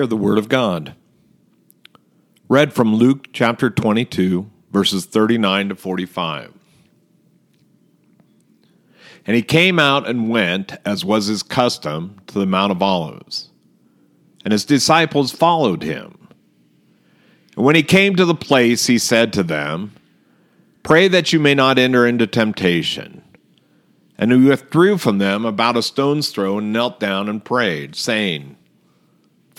Hear the word of God. Read from Luke chapter 22, verses 39 to 45. And he came out and went, as was his custom, to the Mount of Olives. And his disciples followed him. And when he came to the place, he said to them, Pray that you may not enter into temptation. And he withdrew from them about a stone's throw and knelt down and prayed, saying,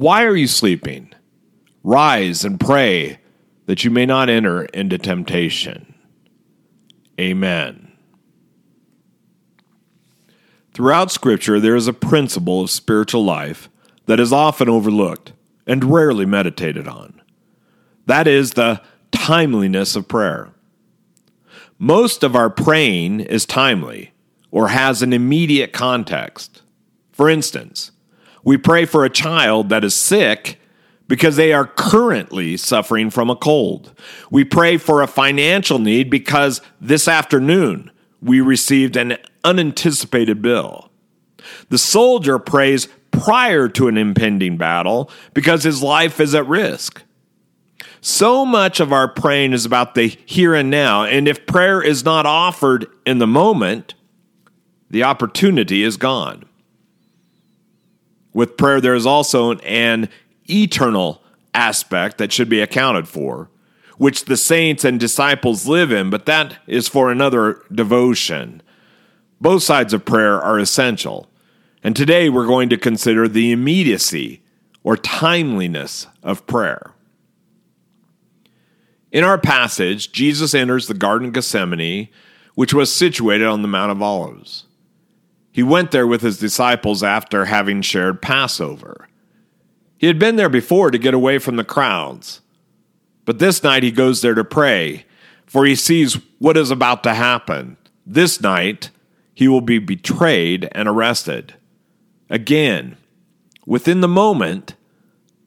why are you sleeping? Rise and pray that you may not enter into temptation. Amen. Throughout Scripture, there is a principle of spiritual life that is often overlooked and rarely meditated on. That is the timeliness of prayer. Most of our praying is timely or has an immediate context. For instance, we pray for a child that is sick because they are currently suffering from a cold. We pray for a financial need because this afternoon we received an unanticipated bill. The soldier prays prior to an impending battle because his life is at risk. So much of our praying is about the here and now, and if prayer is not offered in the moment, the opportunity is gone. With prayer, there is also an eternal aspect that should be accounted for, which the saints and disciples live in, but that is for another devotion. Both sides of prayer are essential. And today we're going to consider the immediacy or timeliness of prayer. In our passage, Jesus enters the Garden of Gethsemane, which was situated on the Mount of Olives. He went there with his disciples after having shared Passover. He had been there before to get away from the crowds, but this night he goes there to pray, for he sees what is about to happen. This night he will be betrayed and arrested. Again, within the moment,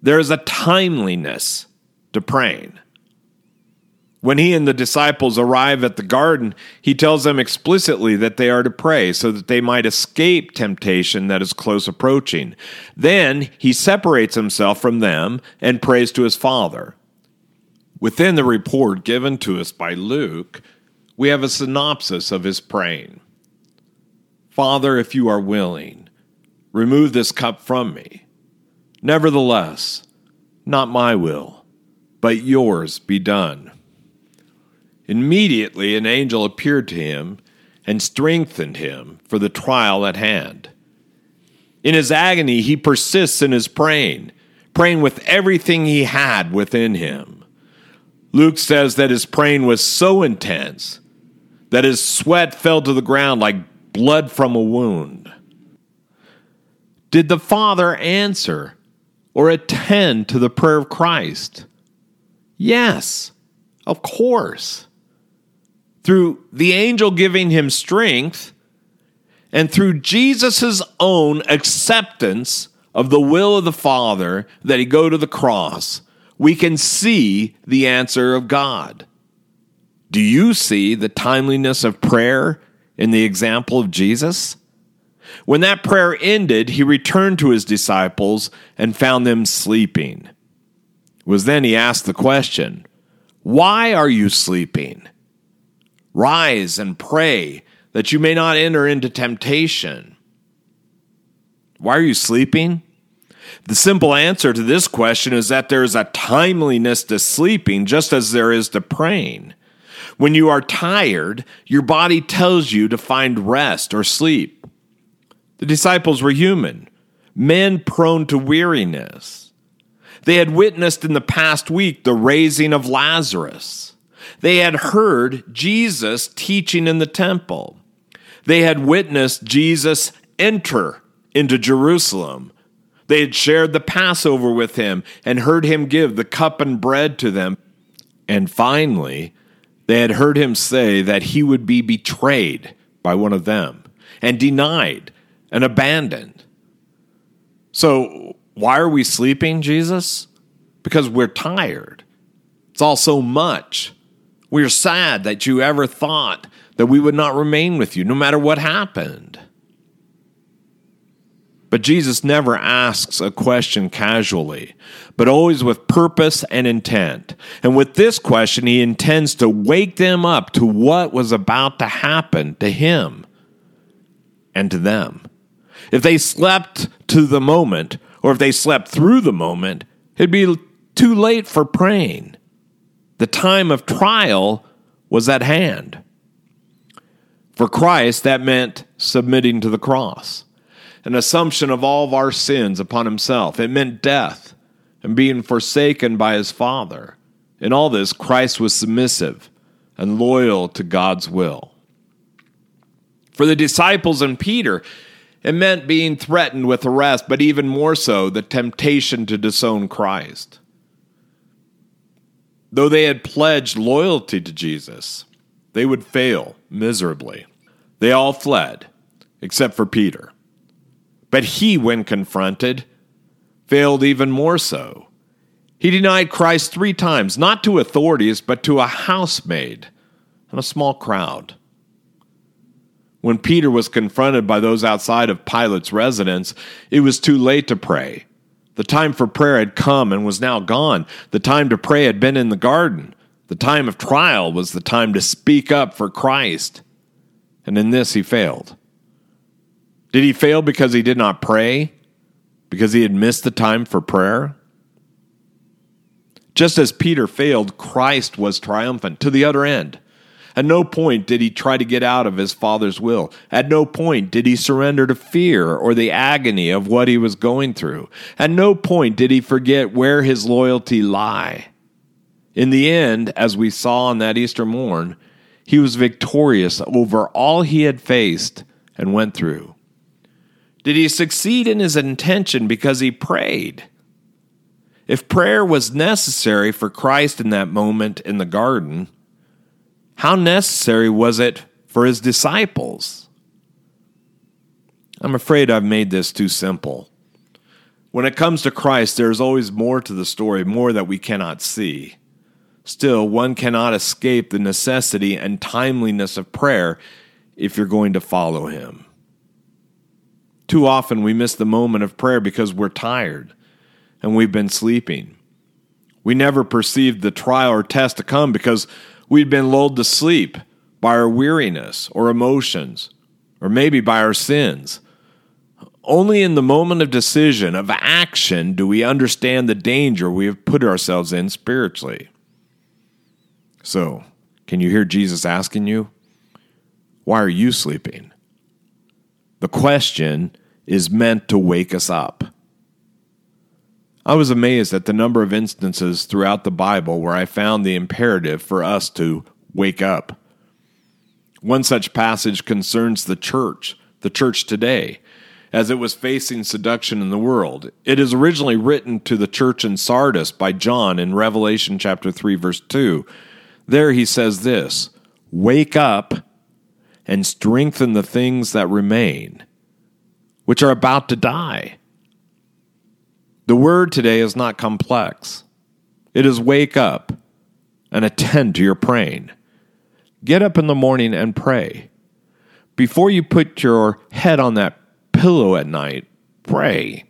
there is a timeliness to praying. When he and the disciples arrive at the garden, he tells them explicitly that they are to pray so that they might escape temptation that is close approaching. Then he separates himself from them and prays to his Father. Within the report given to us by Luke, we have a synopsis of his praying Father, if you are willing, remove this cup from me. Nevertheless, not my will, but yours be done. Immediately an angel appeared to him and strengthened him for the trial at hand. In his agony, he persists in his praying, praying with everything he had within him. Luke says that his praying was so intense that his sweat fell to the ground like blood from a wound. Did the Father answer or attend to the prayer of Christ? Yes, of course through the angel giving him strength, and through Jesus' own acceptance of the will of the Father that he go to the cross, we can see the answer of God. Do you see the timeliness of prayer in the example of Jesus? When that prayer ended, he returned to his disciples and found them sleeping. It was then he asked the question, Why are you sleeping? Rise and pray that you may not enter into temptation. Why are you sleeping? The simple answer to this question is that there is a timeliness to sleeping just as there is to praying. When you are tired, your body tells you to find rest or sleep. The disciples were human, men prone to weariness. They had witnessed in the past week the raising of Lazarus. They had heard Jesus teaching in the temple. They had witnessed Jesus enter into Jerusalem, They had shared the Passover with him and heard him give the cup and bread to them. And finally, they had heard him say that he would be betrayed by one of them and denied and abandoned. So, why are we sleeping, Jesus? Because we're tired. It's all so much. We're sad that you ever thought that we would not remain with you no matter what happened. But Jesus never asks a question casually, but always with purpose and intent. And with this question, he intends to wake them up to what was about to happen to him and to them. If they slept to the moment, or if they slept through the moment, it'd be too late for praying. The time of trial was at hand. For Christ, that meant submitting to the cross an assumption of all of our sins upon himself. It meant death and being forsaken by his Father. In all this, Christ was submissive and loyal to God's will. For the disciples and Peter, it meant being threatened with arrest, but even more so, the temptation to disown Christ. Though they had pledged loyalty to Jesus, they would fail miserably. They all fled, except for Peter. But he, when confronted, failed even more so. He denied Christ three times, not to authorities, but to a housemaid and a small crowd. When Peter was confronted by those outside of Pilate's residence, it was too late to pray. The time for prayer had come and was now gone. The time to pray had been in the garden. The time of trial was the time to speak up for Christ. And in this he failed. Did he fail because he did not pray? Because he had missed the time for prayer? Just as Peter failed, Christ was triumphant to the other end. At no point did he try to get out of his Father's will. At no point did he surrender to fear or the agony of what he was going through. At no point did he forget where his loyalty lie. In the end, as we saw on that Easter morn, he was victorious over all he had faced and went through. Did he succeed in his intention because he prayed? If prayer was necessary for Christ in that moment in the garden, how necessary was it for his disciples? I'm afraid I've made this too simple. When it comes to Christ, there is always more to the story, more that we cannot see. Still, one cannot escape the necessity and timeliness of prayer if you're going to follow him. Too often we miss the moment of prayer because we're tired and we've been sleeping. We never perceived the trial or test to come because we'd been lulled to sleep by our weariness or emotions, or maybe by our sins. Only in the moment of decision, of action, do we understand the danger we have put ourselves in spiritually. So, can you hear Jesus asking you, Why are you sleeping? The question is meant to wake us up. I was amazed at the number of instances throughout the Bible where I found the imperative for us to wake up. One such passage concerns the church, the church today, as it was facing seduction in the world. It is originally written to the church in Sardis by John in Revelation chapter 3 verse 2. There he says this, "Wake up and strengthen the things that remain, which are about to die. The word today is not complex. It is wake up and attend to your praying. Get up in the morning and pray. Before you put your head on that pillow at night, pray.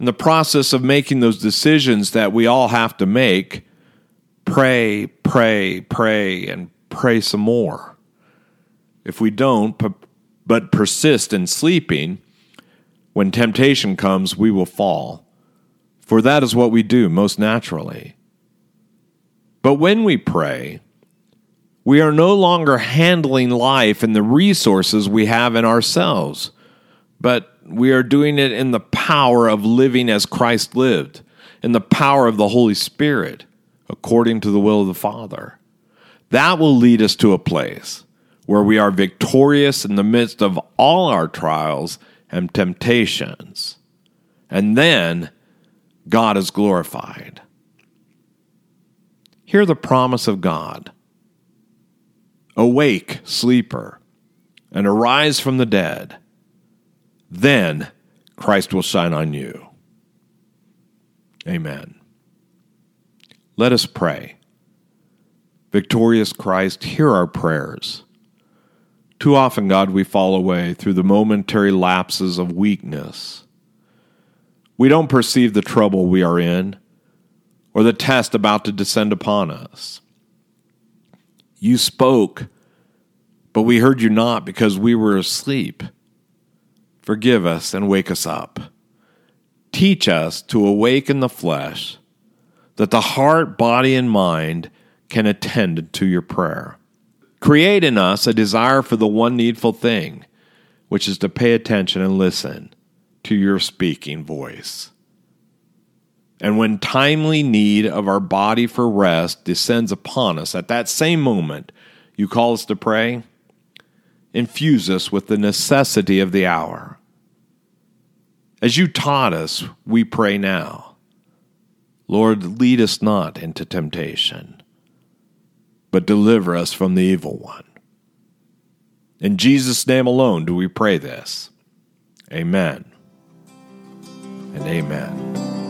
In the process of making those decisions that we all have to make, pray, pray, pray, and pray some more. If we don't, but persist in sleeping, when temptation comes, we will fall. For that is what we do most naturally. But when we pray, we are no longer handling life and the resources we have in ourselves, but we are doing it in the power of living as Christ lived, in the power of the Holy Spirit, according to the will of the Father. That will lead us to a place where we are victorious in the midst of all our trials and temptations. and then God is glorified. Hear the promise of God Awake, sleeper, and arise from the dead. Then Christ will shine on you. Amen. Let us pray. Victorious Christ, hear our prayers. Too often, God, we fall away through the momentary lapses of weakness. We don't perceive the trouble we are in or the test about to descend upon us. You spoke, but we heard you not because we were asleep. Forgive us and wake us up. Teach us to awaken the flesh, that the heart, body, and mind can attend to your prayer. Create in us a desire for the one needful thing, which is to pay attention and listen to your speaking voice. And when timely need of our body for rest descends upon us at that same moment, you call us to pray, infuse us with the necessity of the hour. As you taught us, we pray now. Lord, lead us not into temptation, but deliver us from the evil one. In Jesus' name alone do we pray this. Amen and amen.